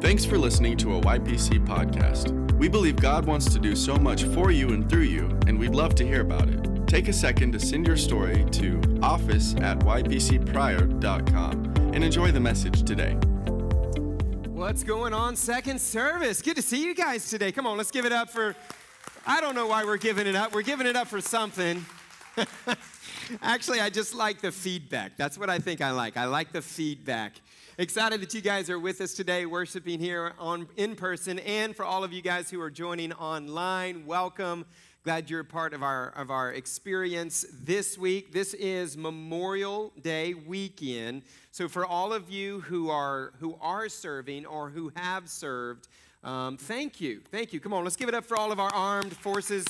Thanks for listening to a YPC podcast. We believe God wants to do so much for you and through you, and we'd love to hear about it. Take a second to send your story to office at ypcpryor.com and enjoy the message today. What's going on, second service? Good to see you guys today. Come on, let's give it up for. I don't know why we're giving it up. We're giving it up for something. Actually, I just like the feedback. That's what I think I like. I like the feedback. Excited that you guys are with us today, worshiping here on in person, and for all of you guys who are joining online, welcome. Glad you're a part of our of our experience this week. This is Memorial Day weekend. So for all of you who are who are serving or who have served, um, thank you, thank you. Come on, let's give it up for all of our armed forces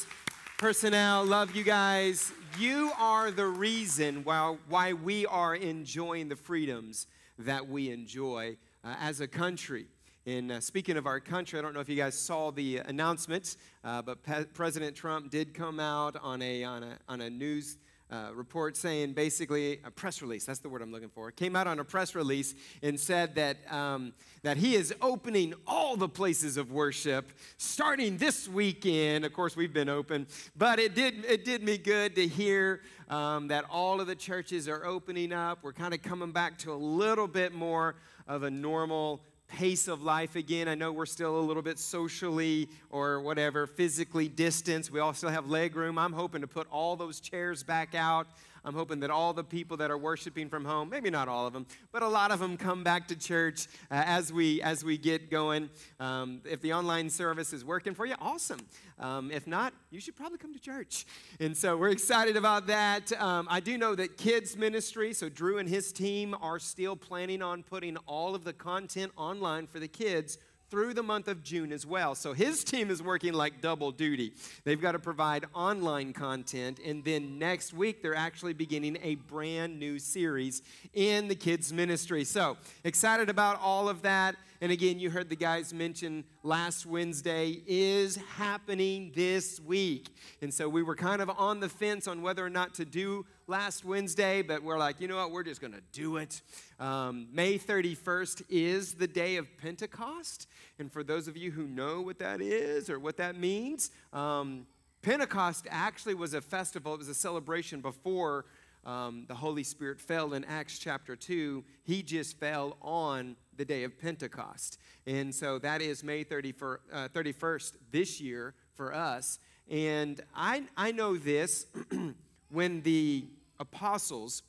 personnel. Love you guys. You are the reason why why we are enjoying the freedoms that we enjoy uh, as a country. And uh, speaking of our country, I don't know if you guys saw the announcements, uh, but Pe- President Trump did come out on a, on a, on a news uh, report saying basically a press release that's the word i'm looking for came out on a press release and said that, um, that he is opening all the places of worship starting this weekend. Of course we've been open but it did, it did me good to hear um, that all of the churches are opening up. We're kind of coming back to a little bit more of a normal pace of life again. I know we're still a little bit socially or whatever, physically distanced. We all still have leg room. I'm hoping to put all those chairs back out. I'm hoping that all the people that are worshiping from home, maybe not all of them, but a lot of them come back to church uh, as we as we get going. Um, if the online service is working for you, awesome. Um, if not, you should probably come to church. And so we're excited about that. Um, I do know that kids ministry, so Drew and his team are still planning on putting all of the content online for the kids through the month of June as well. So his team is working like double duty. They've got to provide online content, and then next week they're actually beginning a brand new series in the kids' ministry. So excited about all of that. And again, you heard the guys mention last Wednesday is happening this week. And so we were kind of on the fence on whether or not to do last Wednesday, but we're like, you know what, we're just going to do it. Um, May 31st is the day of Pentecost. And for those of you who know what that is or what that means, um, Pentecost actually was a festival, it was a celebration before um, the Holy Spirit fell in Acts chapter 2. He just fell on the day of Pentecost. And so that is May 31st, uh, 31st this year for us. And I, I know this when the apostles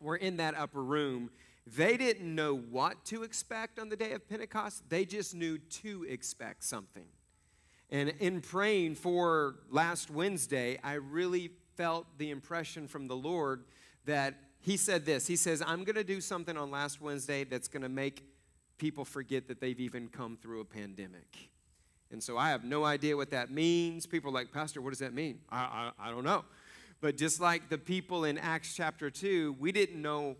were in that upper room, they didn't know what to expect on the day of Pentecost, they just knew to expect something. And in praying for last Wednesday, I really felt the impression from the Lord that He said this He says, I'm going to do something on last Wednesday that's going to make people forget that they've even come through a pandemic. And so I have no idea what that means. People are like, Pastor, what does that mean? I, I, I don't know. But just like the people in Acts chapter 2, we didn't know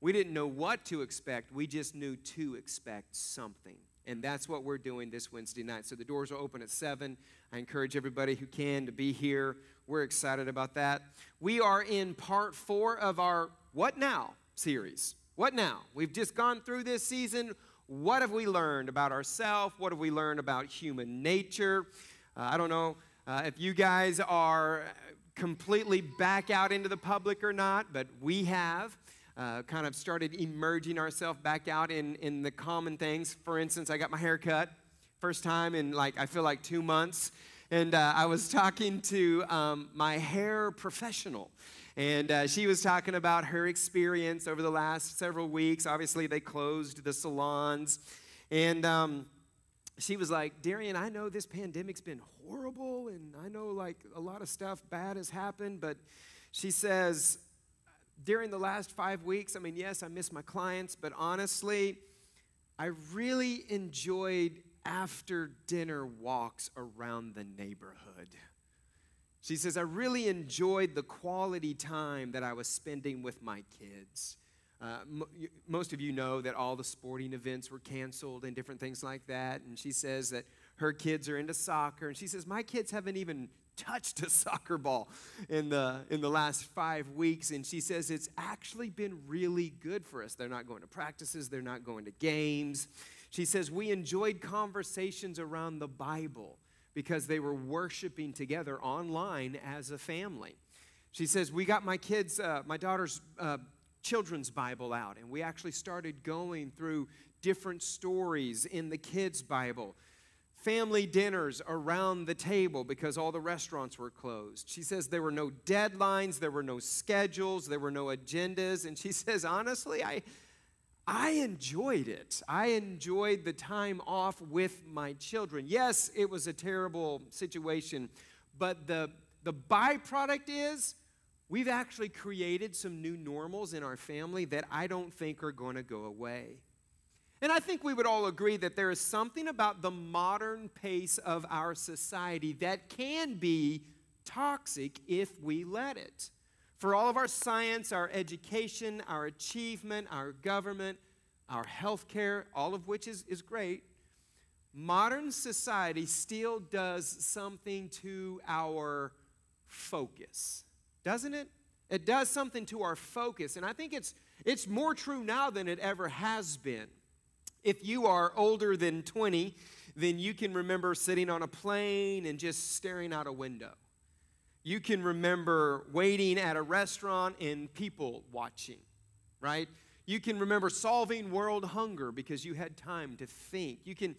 we didn't know what to expect. We just knew to expect something. And that's what we're doing this Wednesday night. So the doors are open at 7. I encourage everybody who can to be here. We're excited about that. We are in part 4 of our What Now series. What Now? We've just gone through this season. What have we learned about ourselves? What have we learned about human nature? Uh, I don't know uh, if you guys are completely back out into the public or not, but we have. Uh, kind of started emerging ourselves back out in, in the common things. For instance, I got my hair cut first time in like, I feel like two months. And uh, I was talking to um, my hair professional. And uh, she was talking about her experience over the last several weeks. Obviously, they closed the salons. And um, she was like, Darian, I know this pandemic's been horrible, and I know like a lot of stuff bad has happened, but she says, during the last five weeks, I mean, yes, I miss my clients, but honestly, I really enjoyed after dinner walks around the neighborhood. She says, I really enjoyed the quality time that I was spending with my kids. Uh, m- most of you know that all the sporting events were canceled and different things like that. And she says that her kids are into soccer, and she says, My kids haven't even touched a soccer ball in the in the last five weeks and she says it's actually been really good for us they're not going to practices they're not going to games she says we enjoyed conversations around the bible because they were worshiping together online as a family she says we got my kids uh, my daughter's uh, children's bible out and we actually started going through different stories in the kids bible family dinners around the table because all the restaurants were closed. She says there were no deadlines, there were no schedules, there were no agendas. And she says, honestly, I, I enjoyed it. I enjoyed the time off with my children. Yes, it was a terrible situation, but the, the byproduct is we've actually created some new normals in our family that I don't think are going to go away. And I think we would all agree that there is something about the modern pace of our society that can be toxic if we let it. For all of our science, our education, our achievement, our government, our healthcare, all of which is, is great, modern society still does something to our focus, doesn't it? It does something to our focus. And I think it's, it's more true now than it ever has been. If you are older than 20, then you can remember sitting on a plane and just staring out a window. You can remember waiting at a restaurant and people watching, right? You can remember solving world hunger because you had time to think. You can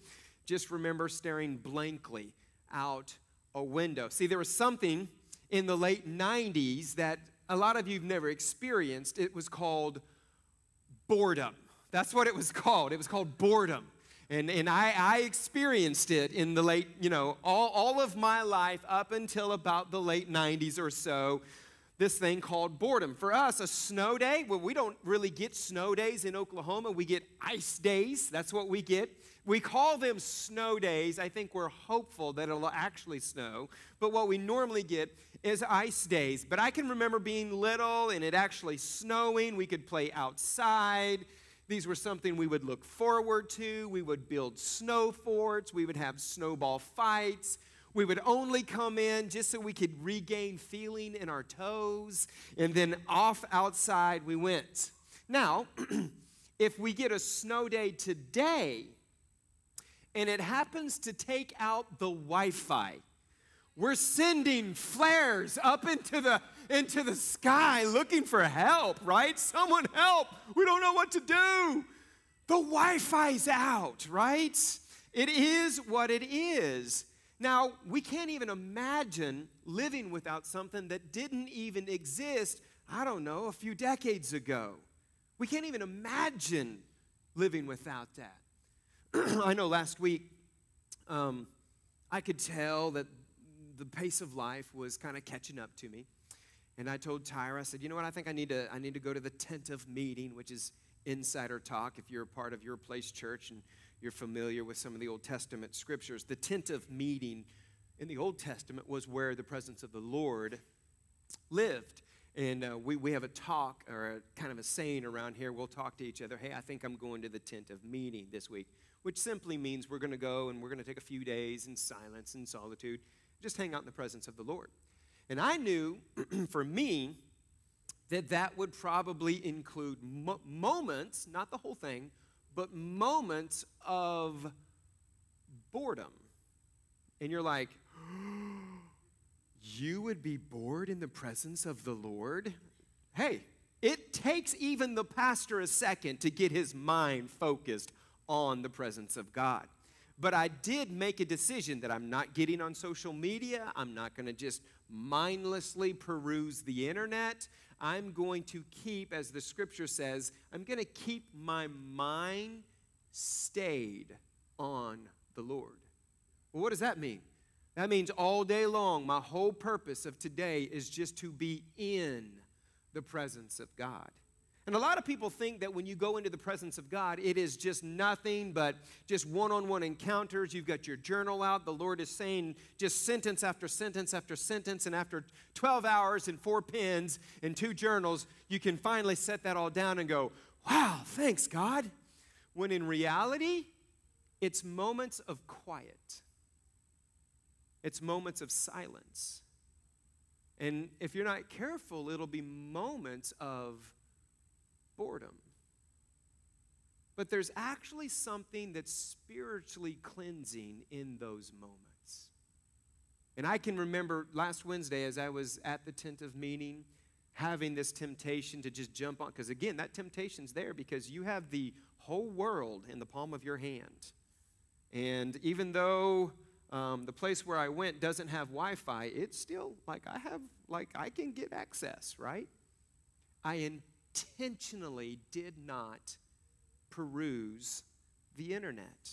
just remember staring blankly out a window. See, there was something in the late 90s that a lot of you've never experienced. It was called boredom. That's what it was called. It was called boredom. And, and I, I experienced it in the late, you know, all, all of my life up until about the late 90s or so this thing called boredom. For us, a snow day, well, we don't really get snow days in Oklahoma. We get ice days. That's what we get. We call them snow days. I think we're hopeful that it'll actually snow. But what we normally get is ice days. But I can remember being little and it actually snowing. We could play outside. These were something we would look forward to. We would build snow forts. We would have snowball fights. We would only come in just so we could regain feeling in our toes. And then off outside we went. Now, if we get a snow day today and it happens to take out the Wi Fi, we're sending flares up into the into the sky looking for help, right? Someone help. We don't know what to do. The Wi Fi's out, right? It is what it is. Now, we can't even imagine living without something that didn't even exist, I don't know, a few decades ago. We can't even imagine living without that. I know last week um, I could tell that the pace of life was kind of catching up to me. And I told Tyra, I said, you know what, I think I need to, I need to go to the tent of meeting, which is insider talk if you're a part of your place church and you're familiar with some of the Old Testament scriptures. The tent of meeting in the Old Testament was where the presence of the Lord lived. And uh, we, we have a talk or a kind of a saying around here. We'll talk to each other. Hey, I think I'm going to the tent of meeting this week, which simply means we're going to go and we're going to take a few days in silence and solitude, just hang out in the presence of the Lord. And I knew for me that that would probably include mo- moments, not the whole thing, but moments of boredom. And you're like, you would be bored in the presence of the Lord? Hey, it takes even the pastor a second to get his mind focused on the presence of God. But I did make a decision that I'm not getting on social media. I'm not going to just mindlessly peruse the internet. I'm going to keep, as the scripture says, I'm going to keep my mind stayed on the Lord. Well, what does that mean? That means all day long, my whole purpose of today is just to be in the presence of God. And a lot of people think that when you go into the presence of God, it is just nothing but just one on one encounters. You've got your journal out. The Lord is saying just sentence after sentence after sentence. And after 12 hours and four pens and two journals, you can finally set that all down and go, wow, thanks, God. When in reality, it's moments of quiet. it's moments of silence. And if you're not careful, it'll be moments of boredom. But there's actually something that's spiritually cleansing in those moments. And I can remember last Wednesday as I was at the tent of meeting, having this temptation to just jump on, because again, that temptation's there because you have the whole world in the palm of your hand. And even though um, the place where I went doesn't have Wi Fi, it's still like I have, like, I can get access, right? I intentionally did not peruse the internet.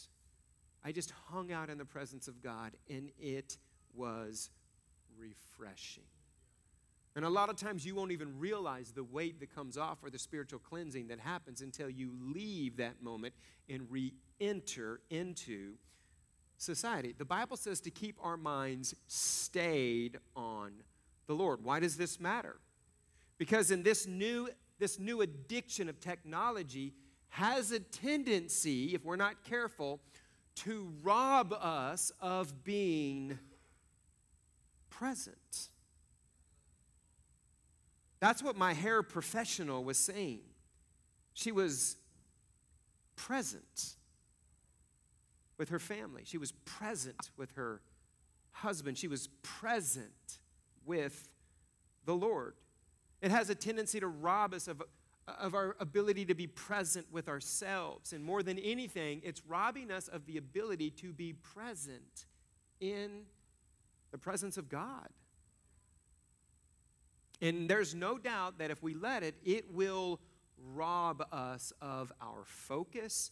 I just hung out in the presence of God, and it was refreshing. And a lot of times you won't even realize the weight that comes off or the spiritual cleansing that happens until you leave that moment and re enter into society. The Bible says to keep our minds stayed on the Lord. Why does this matter? Because in this new this new addiction of technology has a tendency, if we're not careful, to rob us of being present. That's what my hair professional was saying. She was present with her family, she was present with her husband, she was present with the Lord. It has a tendency to rob us of, of our ability to be present with ourselves. And more than anything, it's robbing us of the ability to be present in the presence of God. And there's no doubt that if we let it, it will rob us of our focus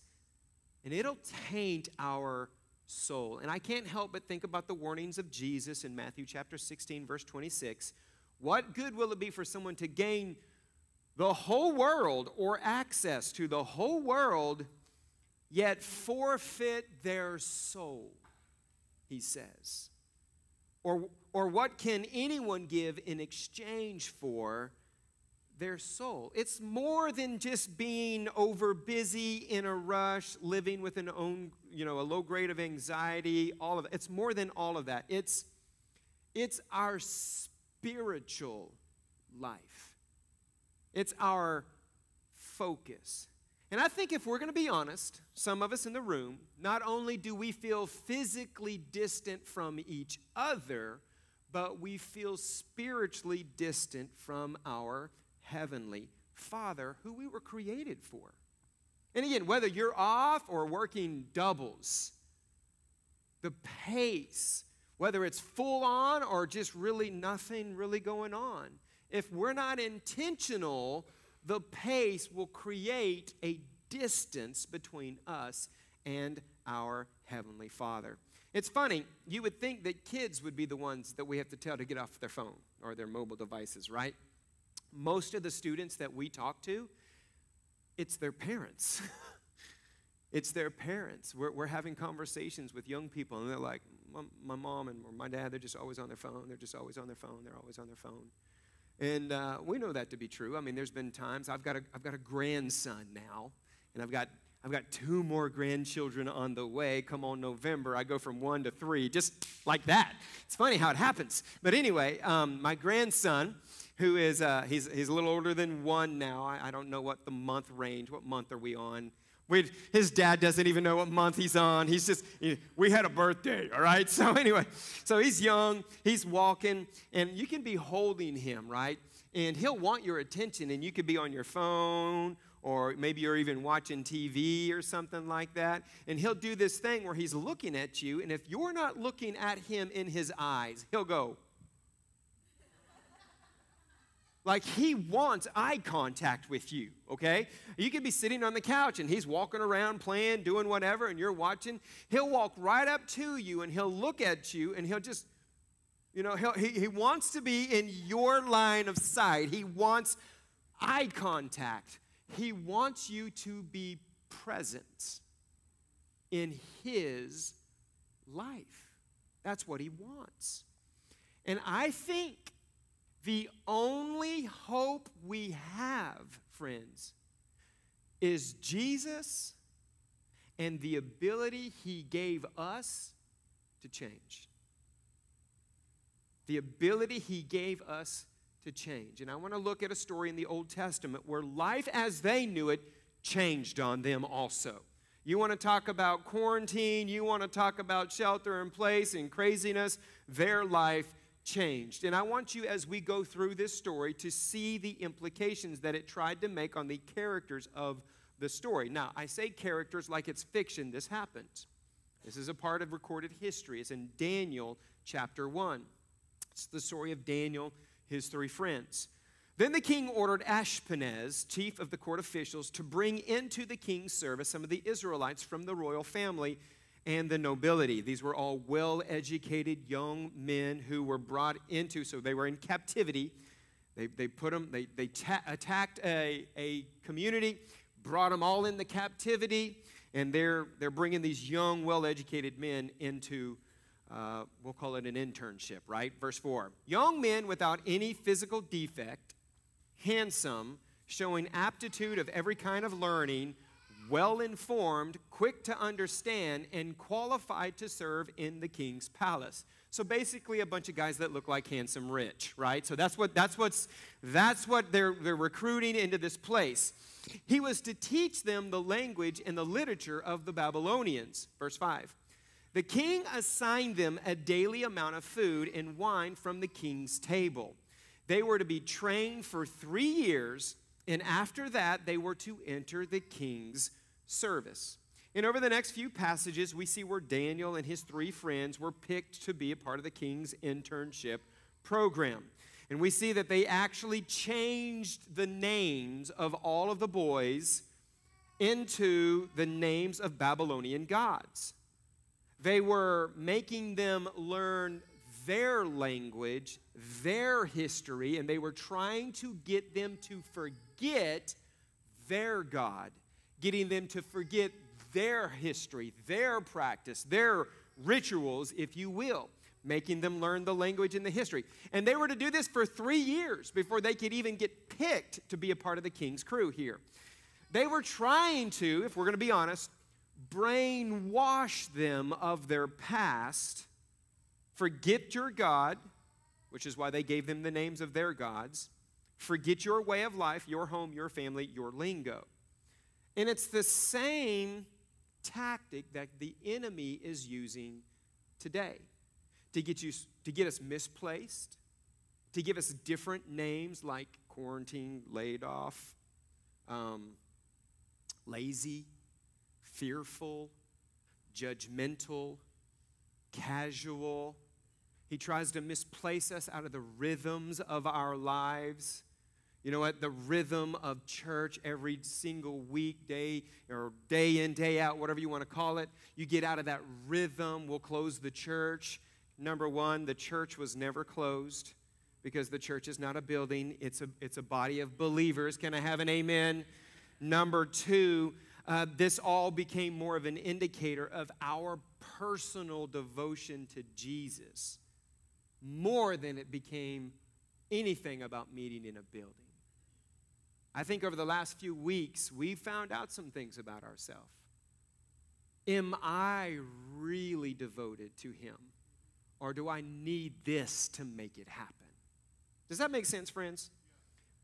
and it'll taint our soul. And I can't help but think about the warnings of Jesus in Matthew chapter 16, verse 26. What good will it be for someone to gain the whole world or access to the whole world, yet forfeit their soul? He says. Or, or what can anyone give in exchange for their soul? It's more than just being over busy, in a rush, living with an own, you know, a low grade of anxiety, all of it. It's more than all of that. It's, it's our spiritual life. It's our focus. And I think if we're going to be honest, some of us in the room, not only do we feel physically distant from each other, but we feel spiritually distant from our heavenly Father who we were created for. And again, whether you're off or working doubles, the pace, whether it's full on or just really nothing really going on, if we're not intentional, the pace will create a distance between us and our Heavenly Father. It's funny, you would think that kids would be the ones that we have to tell to get off their phone or their mobile devices, right? Most of the students that we talk to, it's their parents. it's their parents. We're, we're having conversations with young people, and they're like, my, my mom and my dad, they're just always on their phone. They're just always on their phone. They're always on their phone. And uh, we know that to be true. I mean, there's been times I've got a, I've got a grandson now, and I've got I've got two more grandchildren on the way. Come on, November, I go from one to three, just like that. It's funny how it happens. But anyway, um, my grandson, who is uh, he's he's a little older than one now. I, I don't know what the month range. What month are we on? We his dad doesn't even know what month he's on. He's just, know, we had a birthday, all right? So, anyway, so he's young, he's walking, and you can be holding him, right? And he'll want your attention, and you could be on your phone, or maybe you're even watching TV or something like that. And he'll do this thing where he's looking at you, and if you're not looking at him in his eyes, he'll go, like he wants eye contact with you, okay? You could be sitting on the couch and he's walking around playing, doing whatever, and you're watching. He'll walk right up to you and he'll look at you and he'll just, you know, he he wants to be in your line of sight. He wants eye contact. He wants you to be present in his life. That's what he wants. And I think the only hope we have, friends, is Jesus and the ability he gave us to change. the ability He gave us to change. And I want to look at a story in the Old Testament where life as they knew it changed on them also. You want to talk about quarantine, you want to talk about shelter in place and craziness, their life changed. And I want you, as we go through this story, to see the implications that it tried to make on the characters of the story. Now, I say characters like it's fiction, this happened. This is a part of recorded history. It's in Daniel chapter 1. It's the story of Daniel, his three friends. Then the king ordered Ashpenaz, chief of the court officials, to bring into the king's service some of the Israelites from the royal family and the nobility. These were all well educated young men who were brought into, so they were in captivity. They, they put them, they, they ta- attacked a, a community, brought them all into captivity, and they're, they're bringing these young, well educated men into uh, we'll call it an internship, right? Verse 4 Young men without any physical defect handsome, showing aptitude of every kind of learning, well informed, quick to understand, and qualified to serve in the king's palace. So basically, a bunch of guys that look like handsome rich, right? So that's what that's what's that's what they're they're recruiting into this place. He was to teach them the language and the literature of the Babylonians. Verse 5. The king assigned them a daily amount of food and wine from the king's table. They were to be trained for three years, and after that, they were to enter the king's service. And over the next few passages, we see where Daniel and his three friends were picked to be a part of the king's internship program. And we see that they actually changed the names of all of the boys into the names of Babylonian gods. They were making them learn their language, their history, and they were trying to get them to forget their God, getting them to forget their history, their practice, their rituals, if you will, making them learn the language and the history. And they were to do this for three years before they could even get picked to be a part of the king's crew here. They were trying to, if we're going to be honest, brainwash them of their past Forget your God, which is why they gave them the names of their gods. Forget your way of life, your home, your family, your lingo. And it's the same tactic that the enemy is using today to get you to get us misplaced, to give us different names like quarantine, laid off, um, lazy, fearful, judgmental, casual, he tries to misplace us out of the rhythms of our lives. You know what? The rhythm of church every single week, day or day in, day out, whatever you want to call it. You get out of that rhythm, we'll close the church. Number one, the church was never closed because the church is not a building, it's a, it's a body of believers. Can I have an amen? Number two, uh, this all became more of an indicator of our personal devotion to Jesus more than it became anything about meeting in a building. I think over the last few weeks, we found out some things about ourselves. Am I really devoted to Him? Or do I need this to make it happen? Does that make sense, friends?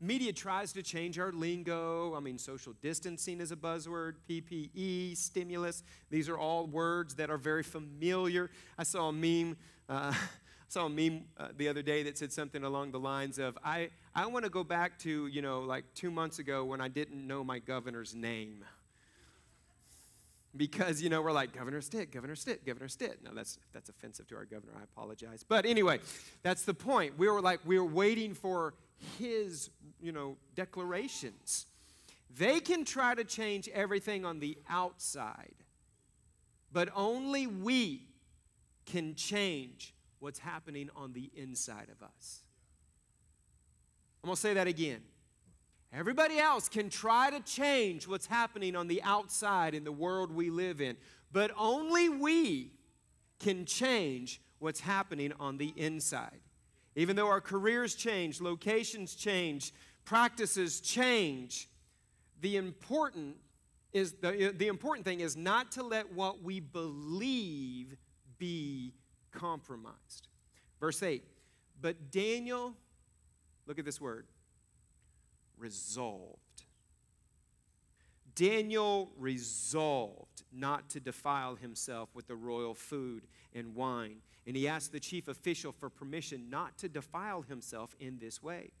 Media tries to change our lingo. I mean, social distancing is a buzzword, PPE, stimulus. These are all words that are very familiar. I saw a meme uh, saw a meme uh, the other day that said something along the lines of, I, I want to go back to, you know, like two months ago when I didn't know my governor's name. Because, you know, we're like, Governor Stitt, Governor Stitt, Governor Stitt. Now, that's, that's offensive to our governor. I apologize. But anyway, that's the point. We were like, we were waiting for his, you know, declarations. They can try to change everything on the outside, but only we can change what's happening on the inside of us. I'm going to say that again. Everybody else can try to change what's happening on the outside in the world we live in, but only we can change what's happening on the inside. Even though our careers change, locations change, practices change, the important is the, the important thing is not to let what we believe be compromised. Verse 8 But Daniel, look at this word, resolved. Daniel resolved not to defile himself with the royal food and wine, and he asked the chief official for permission not to defile himself in this way.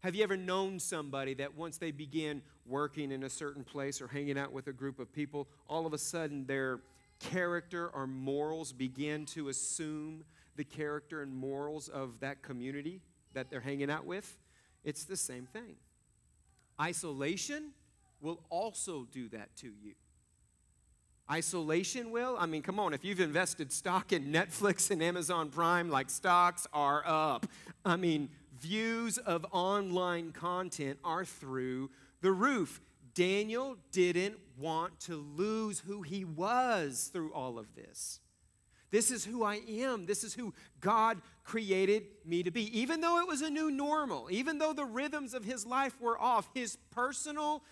Have you ever known somebody that once they begin working in a certain place or hanging out with a group of people, all of a sudden their character or morals begin to assume the character and morals of that community that they're hanging out with? It's the same thing. Isolation will also do that to you. Isolation will? I mean, come on, if you've invested stock in Netflix and Amazon Prime, like stocks are up. I mean, views of online content are through the roof. Daniel didn't want to lose who he was through all of this. This is who I am. This is who God created me to be. Even though it was a new normal, even though the rhythms of his life were off, his personal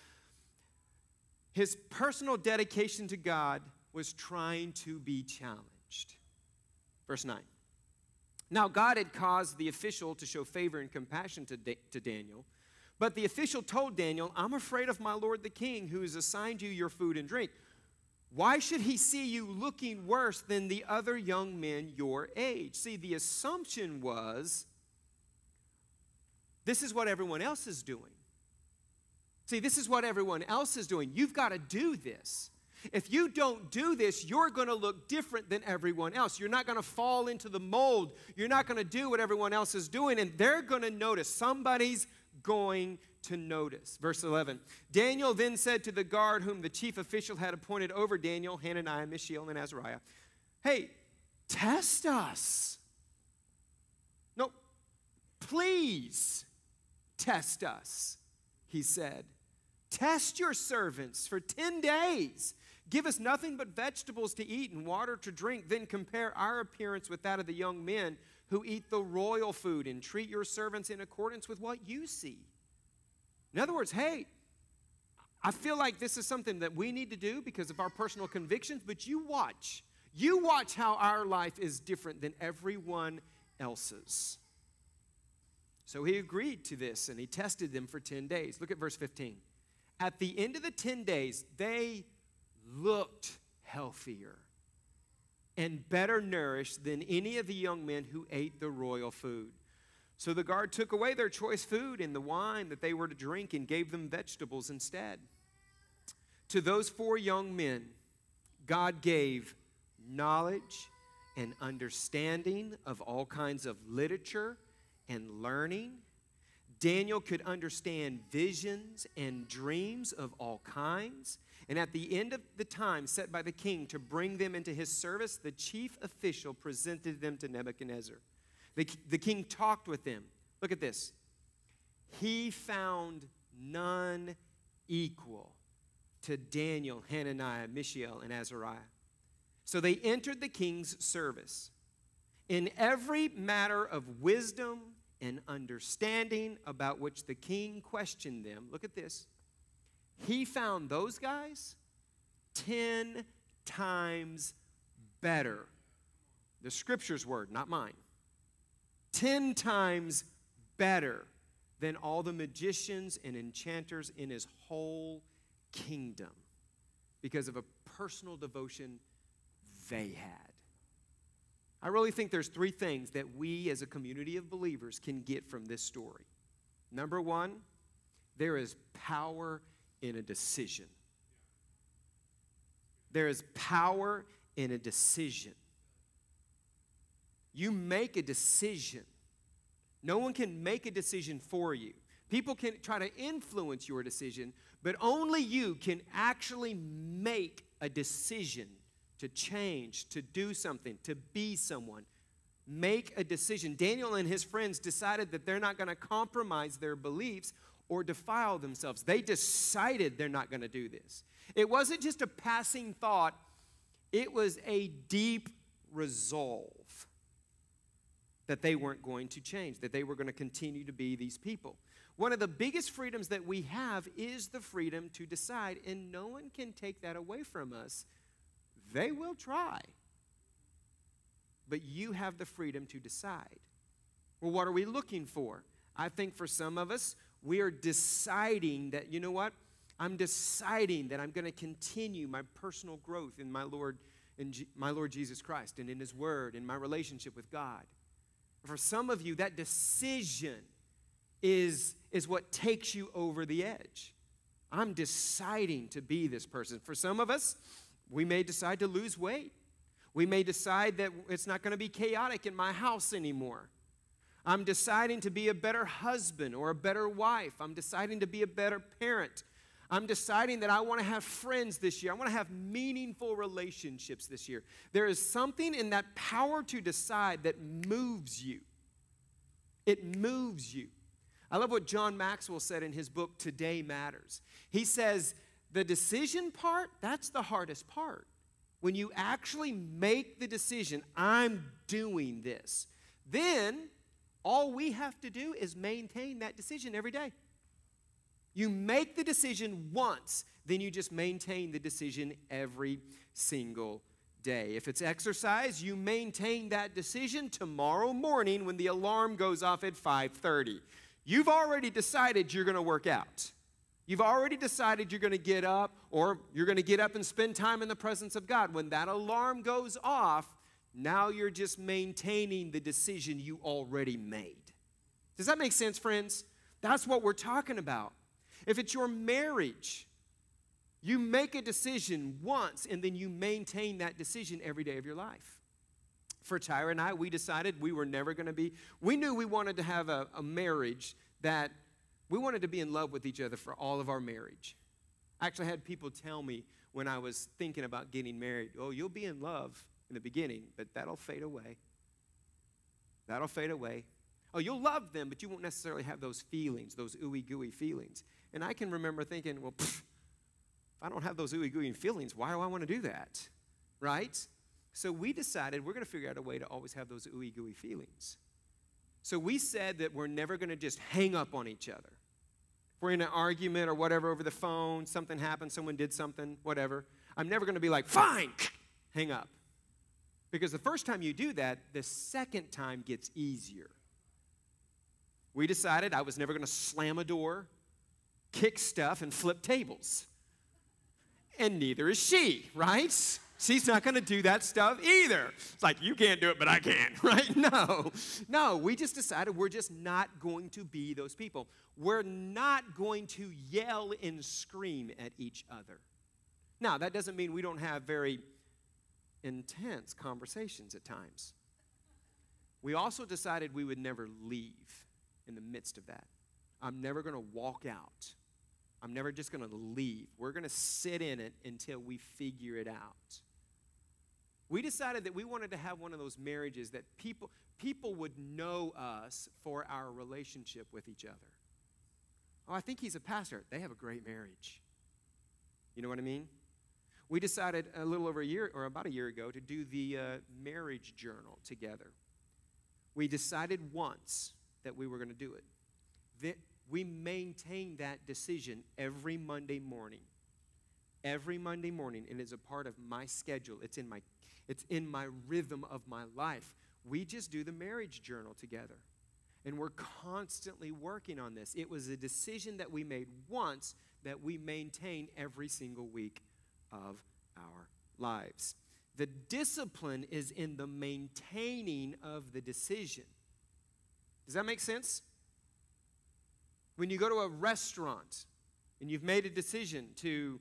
his personal dedication to God was trying to be challenged. Verse 9. Now, God had caused the official to show favor and compassion to, da- to Daniel, but the official told Daniel, I'm afraid of my lord the king, who has assigned you your food and drink. Why should he see you looking worse than the other young men your age? See, the assumption was this is what everyone else is doing. See, this is what everyone else is doing. You've got to do this. If you don't do this, you're going to look different than everyone else. You're not going to fall into the mold. You're not going to do what everyone else is doing, and they're going to notice. Somebody's going to notice. Verse 11 Daniel then said to the guard whom the chief official had appointed over Daniel, Hananiah, Mishael, and Azariah, Hey, test us. No, please test us, he said. Test your servants for 10 days. Give us nothing but vegetables to eat and water to drink. Then compare our appearance with that of the young men who eat the royal food and treat your servants in accordance with what you see. In other words, hey, I feel like this is something that we need to do because of our personal convictions, but you watch. You watch how our life is different than everyone else's. So he agreed to this and he tested them for 10 days. Look at verse 15 at the end of the 10 days, they looked healthier and better nourished than any of the young men who ate the royal food. So the guard took away their choice food and the wine that they were to drink and gave them vegetables instead. To those four young men, God gave knowledge and understanding of all kinds of literature and learning Daniel could understand visions and dreams of all kinds. And at the end of the time set by the king to bring them into his service, the chief official presented them to Nebuchadnezzar. The, the king talked with them. Look at this. He found none equal to Daniel, Hananiah, Mishael, and Azariah. So they entered the king's service. In every matter of wisdom, and understanding about which the king questioned them. Look at this. He found those guys 10 times better. The scripture's word, not mine. 10 times better than all the magicians and enchanters in his whole kingdom because of a personal devotion they had. I really think there's three things that we as a community of believers can get from this story. Number one, there is power in a decision. There is power in a decision. You make a decision. No one can make a decision for you. People can try to influence your decision, but only you can actually make a decision to change, to do something, to be someone. Make a decision. Daniel and his friends decided that they're not going to compromise their beliefs or defile themselves. They decided they're not going to do this. It wasn't just a passing thought, it was a deep resolve that they weren't going to change, that they were going to continue to be these people. One of the biggest freedoms that we have is the freedom to decide, and no one can take that away from us they will try. But you have the freedom to decide. Well, what are we looking for? I think for some of us, we are deciding that, you know what? I'm deciding that I'm going to continue my personal growth in my Lord in G- my Lord Jesus Christ and in his word and my relationship with God. For some of you that decision is is what takes you over the edge. I'm deciding to be this person. For some of us, we may decide to lose weight. We may decide that it's not going to be chaotic in my house anymore. I'm deciding to be a better husband or a better wife. I'm deciding to be a better parent. I'm deciding that I want to have friends this year. I want to have meaningful relationships this year. There is something in that power to decide that moves you. It moves you. I love what John Maxwell said in his book, Today Matters. He says, the decision part, that's the hardest part. When you actually make the decision, I'm doing this, then all we have to do is maintain that decision every day. You make the decision once, then you just maintain the decision every single day. If it's exercise, you maintain that decision tomorrow morning when the alarm goes off at 5:30. You've already decided you're going to work out. You've already decided you're going to get up or you're going to get up and spend time in the presence of God. When that alarm goes off, now you're just maintaining the decision you already made. Does that make sense, friends? That's what we're talking about. If it's your marriage, you make a decision once and then you maintain that decision every day of your life. For Tyra and I, we decided we were never going to be, we knew we wanted to have a, a marriage that we wanted to be in love with each other for all of our marriage. I actually had people tell me when I was thinking about getting married, oh, you'll be in love in the beginning, but that'll fade away. That'll fade away. Oh, you'll love them, but you won't necessarily have those feelings, those ooey gooey feelings. And I can remember thinking, well, pff, if I don't have those ooey gooey feelings, why do I want to do that? Right? So we decided we're going to figure out a way to always have those ooey gooey feelings. So we said that we're never going to just hang up on each other. If we're in an argument or whatever over the phone, something happened, someone did something, whatever, I'm never going to be like, fine, hang up. Because the first time you do that, the second time gets easier. We decided I was never going to slam a door, kick stuff, and flip tables. And neither is she, right? She's not going to do that stuff either. It's like, you can't do it, but I can, right? No. No, we just decided we're just not going to be those people. We're not going to yell and scream at each other. Now, that doesn't mean we don't have very intense conversations at times. We also decided we would never leave in the midst of that. I'm never going to walk out. I'm never just going to leave. We're going to sit in it until we figure it out. We decided that we wanted to have one of those marriages that people, people would know us for our relationship with each other. Oh, I think he's a pastor. They have a great marriage. You know what I mean? We decided a little over a year, or about a year ago, to do the uh, marriage journal together. We decided once that we were going to do it. That we maintain that decision every Monday morning. Every Monday morning, and it's a part of my schedule. It's in my it's in my rhythm of my life. We just do the marriage journal together. And we're constantly working on this. It was a decision that we made once that we maintain every single week of our lives. The discipline is in the maintaining of the decision. Does that make sense? When you go to a restaurant and you've made a decision to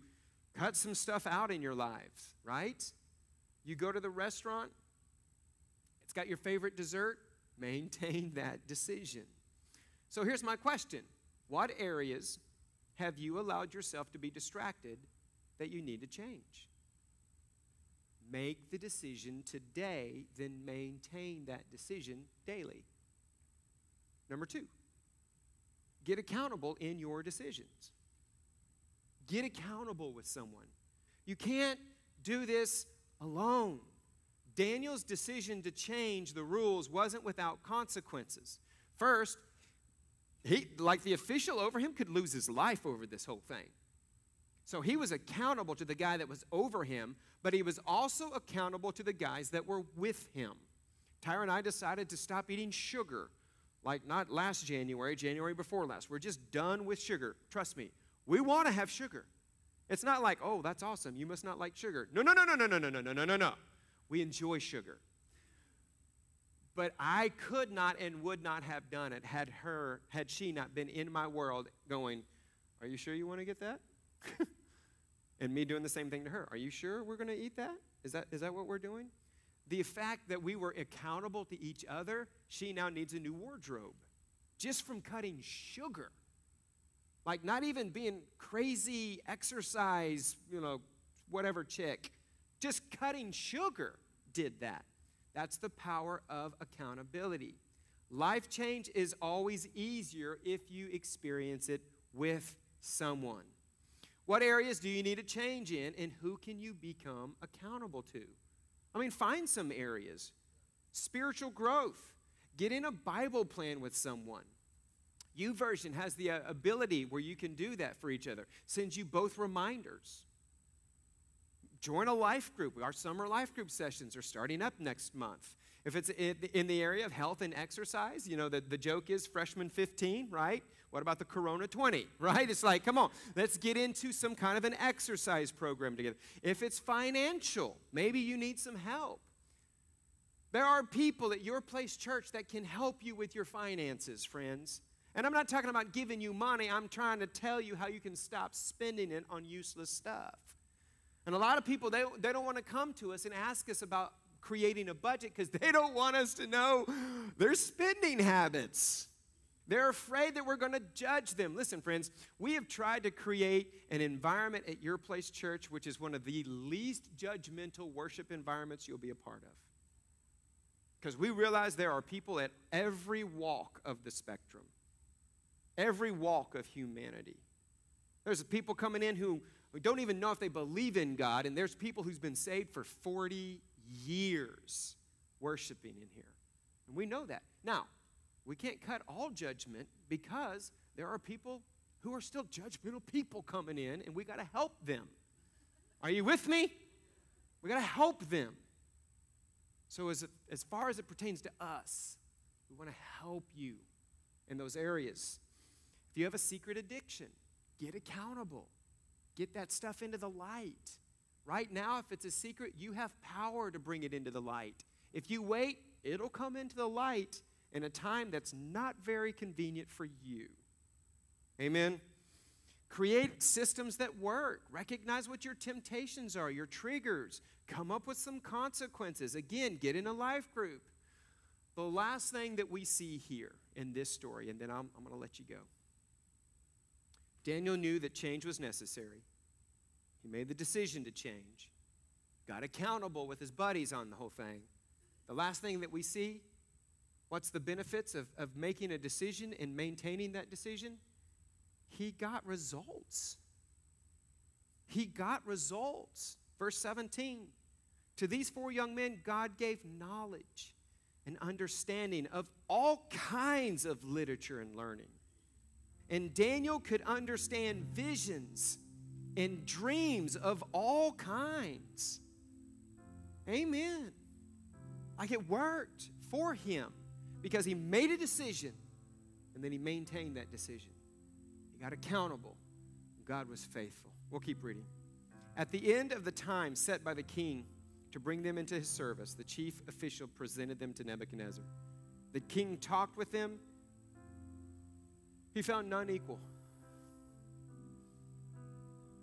cut some stuff out in your lives, right? You go to the restaurant, it's got your favorite dessert, maintain that decision. So here's my question What areas have you allowed yourself to be distracted that you need to change? Make the decision today, then maintain that decision daily. Number two, get accountable in your decisions. Get accountable with someone. You can't do this alone. Daniel's decision to change the rules wasn't without consequences. First, he, like the official over him, could lose his life over this whole thing. So he was accountable to the guy that was over him, but he was also accountable to the guys that were with him. Tyra and I decided to stop eating sugar Like not last January, January before last. We're just done with sugar. Trust me. We want to have sugar. It's not like, oh, that's awesome. You must not like sugar. No, no, no, no, no, no, no, no, no, no, no. We enjoy sugar. But I could not and would not have done it had her, had she not been in my world going, Are you sure you want to get that? and me doing the same thing to her. Are you sure we're going to eat that? Is that is that what we're doing? The fact that we were accountable to each other, she now needs a new wardrobe just from cutting sugar. Like not even being crazy exercise, you know, whatever chick. Just cutting sugar did that. That's the power of accountability. Life change is always easier if you experience it with someone. What areas do you need a change in, and who can you become accountable to? I mean, find some areas. Spiritual growth. Get in a Bible plan with someone. YouVersion has the uh, ability where you can do that for each other. Sends you both reminders. Join a life group. Our summer life group sessions are starting up next month. If it's in the area of health and exercise, you know, the, the joke is freshman 15, right? What about the Corona 20, right? It's like, come on, let's get into some kind of an exercise program together. If it's financial, maybe you need some help. There are people at your place church that can help you with your finances, friends. And I'm not talking about giving you money, I'm trying to tell you how you can stop spending it on useless stuff. And a lot of people, they, they don't want to come to us and ask us about creating a budget because they don't want us to know their spending habits. They're afraid that we're going to judge them. Listen, friends, we have tried to create an environment at your place church which is one of the least judgmental worship environments you'll be a part of. Because we realize there are people at every walk of the spectrum, every walk of humanity. There's people coming in who don't even know if they believe in God, and there's people who's been saved for 40 years worshiping in here. And we know that. Now, we can't cut all judgment because there are people who are still judgmental people coming in, and we got to help them. Are you with me? We got to help them. So, as, as far as it pertains to us, we want to help you in those areas. If you have a secret addiction, get accountable. Get that stuff into the light. Right now, if it's a secret, you have power to bring it into the light. If you wait, it'll come into the light in a time that's not very convenient for you. Amen. Create systems that work. Recognize what your temptations are, your triggers. Come up with some consequences. Again, get in a life group. The last thing that we see here in this story, and then I'm, I'm going to let you go. Daniel knew that change was necessary. He made the decision to change, got accountable with his buddies on the whole thing. The last thing that we see what's the benefits of, of making a decision and maintaining that decision? He got results. He got results. Verse 17 To these four young men, God gave knowledge and understanding of all kinds of literature and learning. And Daniel could understand visions and dreams of all kinds. Amen. Like it worked for him because he made a decision and then he maintained that decision. He got accountable. God was faithful. We'll keep reading. At the end of the time set by the king to bring them into his service, the chief official presented them to Nebuchadnezzar. The king talked with them he found none equal.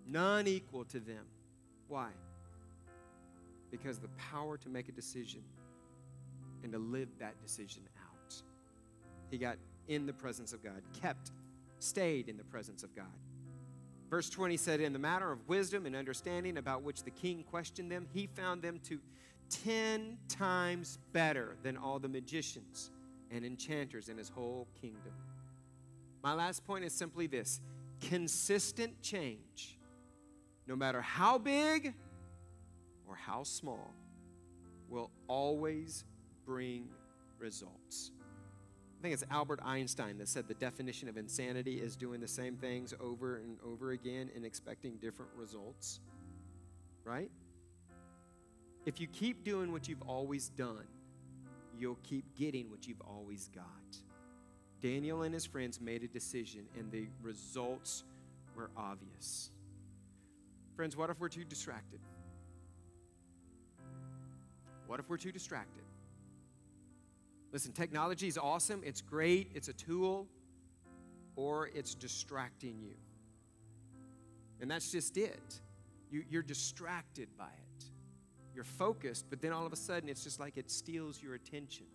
None equal to them. Why? Because the power to make a decision and to live that decision out. He got in the presence of God, kept, stayed in the presence of God. Verse 20 said, In the matter of wisdom and understanding about which the king questioned them, he found them to 10 times better than all the magicians and enchanters in his whole kingdom. My last point is simply this consistent change, no matter how big or how small, will always bring results. I think it's Albert Einstein that said the definition of insanity is doing the same things over and over again and expecting different results. Right? If you keep doing what you've always done, you'll keep getting what you've always got. Daniel and his friends made a decision, and the results were obvious. Friends, what if we're too distracted? What if we're too distracted? Listen, technology is awesome, it's great, it's a tool, or it's distracting you. And that's just it. You, you're distracted by it. You're focused, but then all of a sudden it's just like it steals your attention.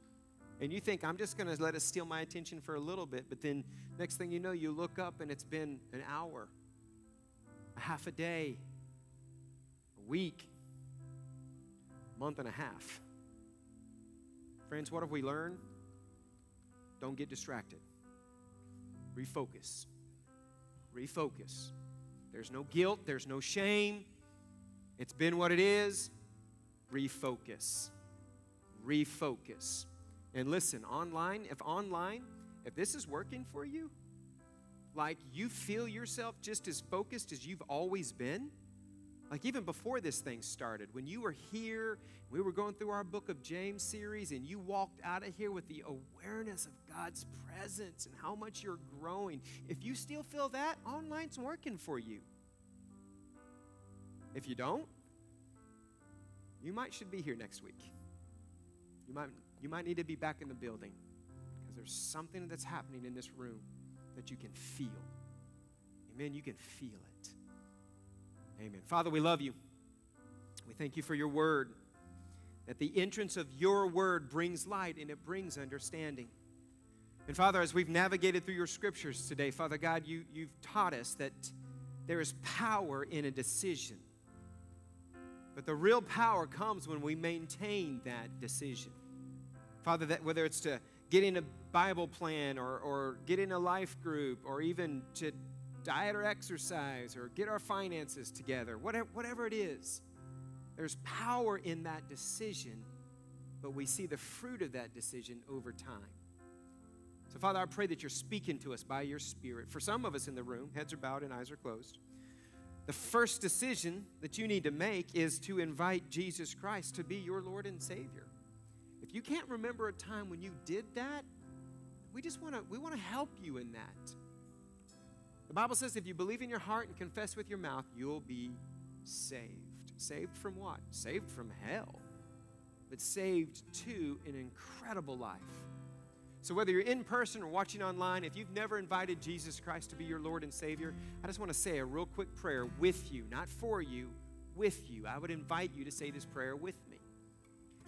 And you think, I'm just going to let it steal my attention for a little bit, but then next thing you know, you look up and it's been an hour, a half a day, week, month and a half. Friends, what have we learned? Don't get distracted. Refocus. Refocus. There's no guilt, there's no shame. It's been what it is. Refocus. Refocus. And listen, online, if online, if this is working for you, like you feel yourself just as focused as you've always been, like even before this thing started, when you were here, we were going through our Book of James series, and you walked out of here with the awareness of God's presence and how much you're growing. If you still feel that, online's working for you. If you don't, you might should be here next week. You might you might need to be back in the building because there's something that's happening in this room that you can feel. Amen. You can feel it. Amen. Father, we love you. We thank you for your word. That the entrance of your word brings light and it brings understanding. And Father, as we've navigated through your scriptures today, Father God, you, you've taught us that there is power in a decision. But the real power comes when we maintain that decision. Father, that whether it's to get in a Bible plan or, or get in a life group or even to diet or exercise or get our finances together, whatever, whatever it is, there's power in that decision, but we see the fruit of that decision over time. So, Father, I pray that you're speaking to us by your Spirit. For some of us in the room, heads are bowed and eyes are closed. The first decision that you need to make is to invite Jesus Christ to be your Lord and Savior. If you can't remember a time when you did that, we just want to we want to help you in that. The Bible says if you believe in your heart and confess with your mouth, you'll be saved. Saved from what? Saved from hell. But saved to an incredible life. So, whether you're in person or watching online, if you've never invited Jesus Christ to be your Lord and Savior, I just want to say a real quick prayer with you, not for you, with you. I would invite you to say this prayer with me.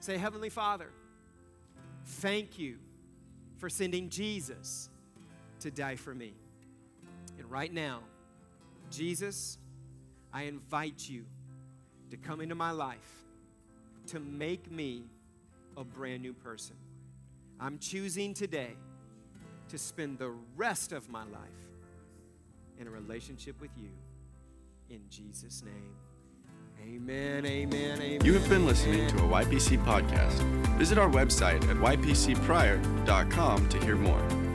Say, Heavenly Father, thank you for sending Jesus to die for me. Right now, Jesus, I invite you to come into my life to make me a brand new person. I'm choosing today to spend the rest of my life in a relationship with you. In Jesus' name. Amen, amen, amen. You have been listening to a YPC podcast. Visit our website at ypcpryor.com to hear more.